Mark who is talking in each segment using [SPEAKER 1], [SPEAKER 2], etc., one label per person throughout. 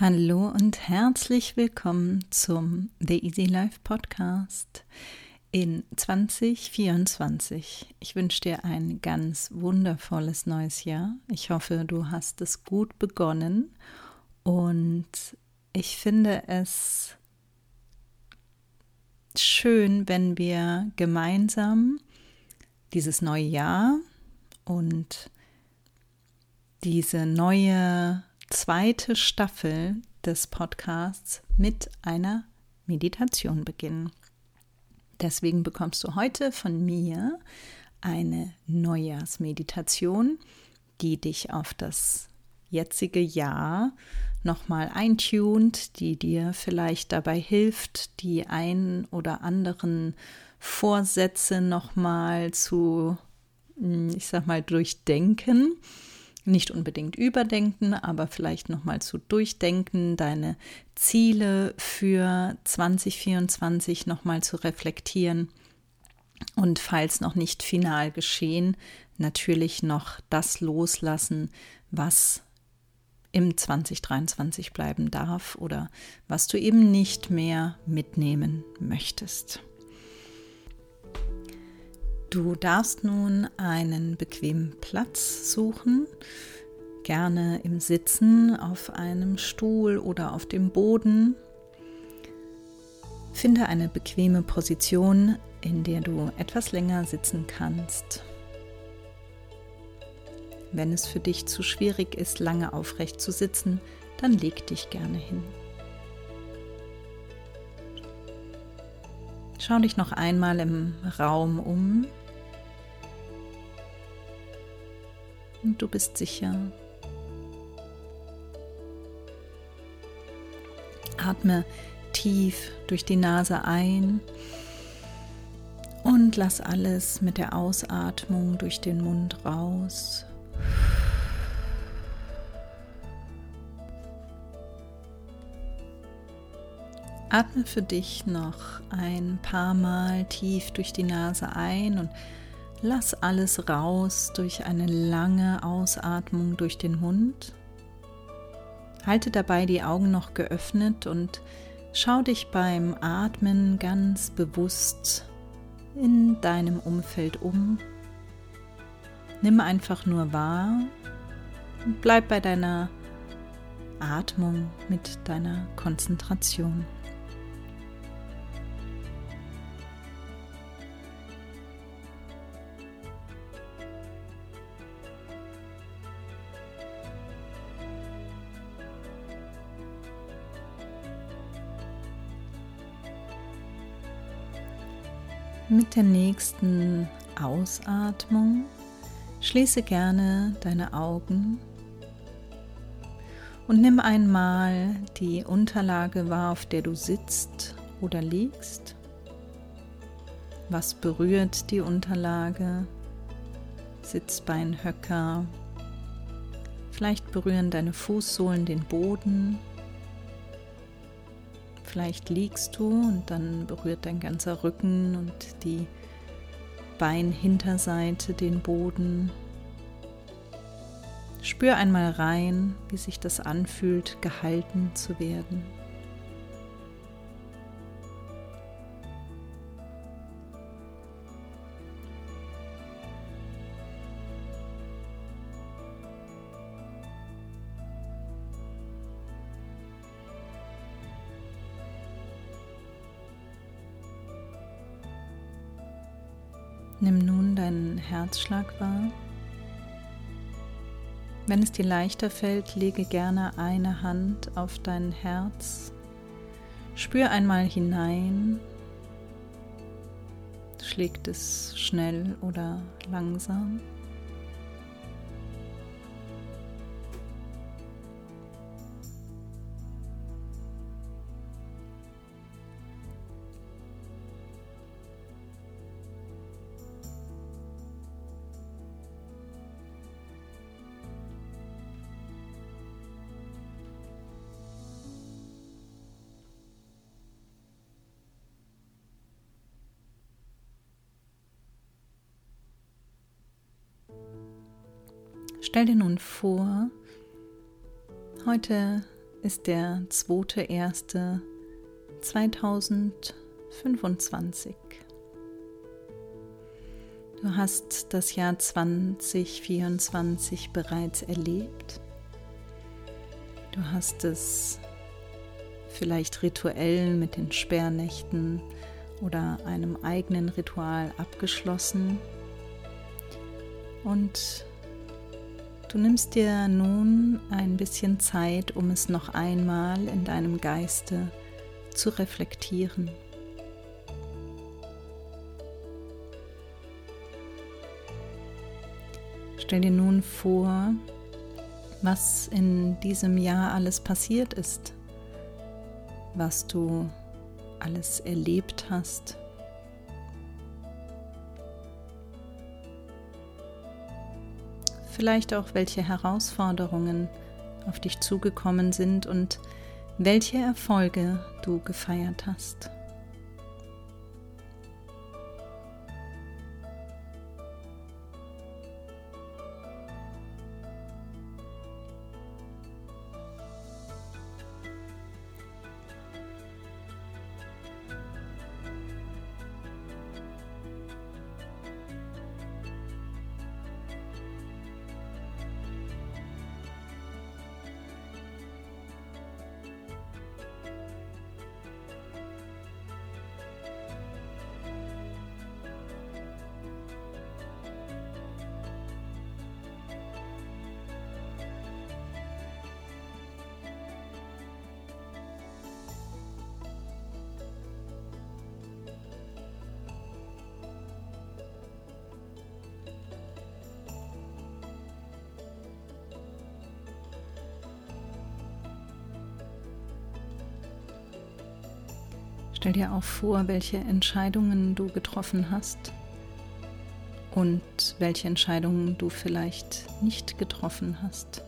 [SPEAKER 1] Hallo und herzlich willkommen zum The Easy Life Podcast in 2024. Ich wünsche dir ein ganz wundervolles neues Jahr. Ich hoffe, du hast es gut begonnen und ich finde es schön, wenn wir gemeinsam dieses neue Jahr und diese neue zweite Staffel des Podcasts mit einer Meditation beginnen. Deswegen bekommst du heute von mir eine Neujahrsmeditation, die dich auf das jetzige Jahr nochmal eintunt, die dir vielleicht dabei hilft, die ein oder anderen Vorsätze nochmal zu, hm, ich sag mal, durchdenken nicht unbedingt überdenken, aber vielleicht nochmal zu durchdenken, deine Ziele für 2024 nochmal zu reflektieren und falls noch nicht final geschehen, natürlich noch das loslassen, was im 2023 bleiben darf oder was du eben nicht mehr mitnehmen möchtest. Du darfst nun einen bequemen Platz suchen, gerne im Sitzen, auf einem Stuhl oder auf dem Boden. Finde eine bequeme Position, in der du etwas länger sitzen kannst. Wenn es für dich zu schwierig ist, lange aufrecht zu sitzen, dann leg dich gerne hin. Schau dich noch einmal im Raum um, und du bist sicher. Atme tief durch die Nase ein und lass alles mit der Ausatmung durch den Mund raus. Atme für dich noch ein paar Mal tief durch die Nase ein und Lass alles raus durch eine lange Ausatmung durch den Mund. Halte dabei die Augen noch geöffnet und schau dich beim Atmen ganz bewusst in deinem Umfeld um. Nimm einfach nur wahr und bleib bei deiner Atmung mit deiner Konzentration. Mit der nächsten Ausatmung schließe gerne deine Augen und nimm einmal die Unterlage wahr, auf der du sitzt oder liegst. Was berührt die Unterlage? Sitzbein, Höcker. Vielleicht berühren deine Fußsohlen den Boden Vielleicht liegst du und dann berührt dein ganzer Rücken und die Beinhinterseite den Boden. Spür einmal rein, wie sich das anfühlt, gehalten zu werden. Nimm nun deinen Herzschlag wahr. Wenn es dir leichter fällt, lege gerne eine Hand auf dein Herz. Spür einmal hinein. Schlägt es schnell oder langsam? Stell dir nun vor, heute ist der 2.1.2025. Du hast das Jahr 2024 bereits erlebt. Du hast es vielleicht rituell mit den Sperrnächten oder einem eigenen Ritual abgeschlossen. Und du nimmst dir nun ein bisschen Zeit, um es noch einmal in deinem Geiste zu reflektieren. Stell dir nun vor, was in diesem Jahr alles passiert ist, was du alles erlebt hast. Vielleicht auch, welche Herausforderungen auf dich zugekommen sind und welche Erfolge du gefeiert hast. Stell dir auch vor, welche Entscheidungen du getroffen hast und welche Entscheidungen du vielleicht nicht getroffen hast.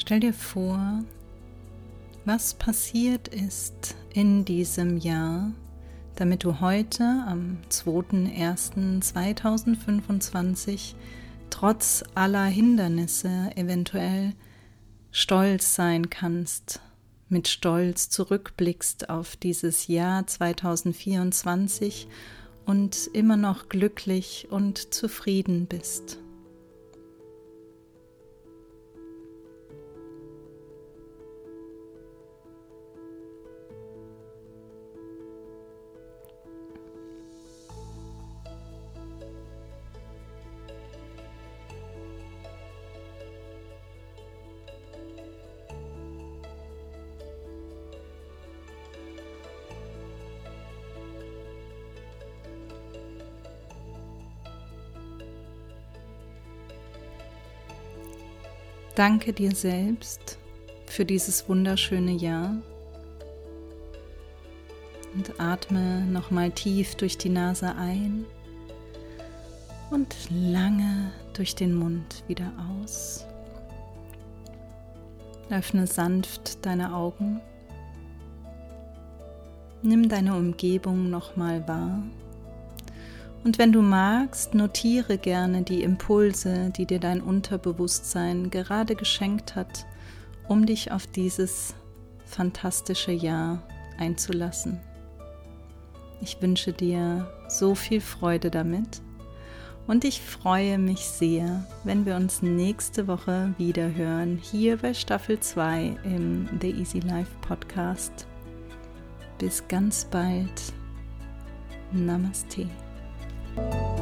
[SPEAKER 1] Stell dir vor, was passiert ist in diesem Jahr, damit du heute am 2.1.2025 trotz aller Hindernisse eventuell stolz sein kannst, mit Stolz zurückblickst auf dieses Jahr 2024 und immer noch glücklich und zufrieden bist. Danke dir selbst für dieses wunderschöne Jahr und atme nochmal tief durch die Nase ein und lange durch den Mund wieder aus. Öffne sanft deine Augen. Nimm deine Umgebung nochmal wahr. Und wenn du magst, notiere gerne die Impulse, die dir dein Unterbewusstsein gerade geschenkt hat, um dich auf dieses fantastische Jahr einzulassen. Ich wünsche dir so viel Freude damit und ich freue mich sehr, wenn wir uns nächste Woche wieder hören, hier bei Staffel 2 im The Easy Life Podcast. Bis ganz bald. Namaste. 嗯。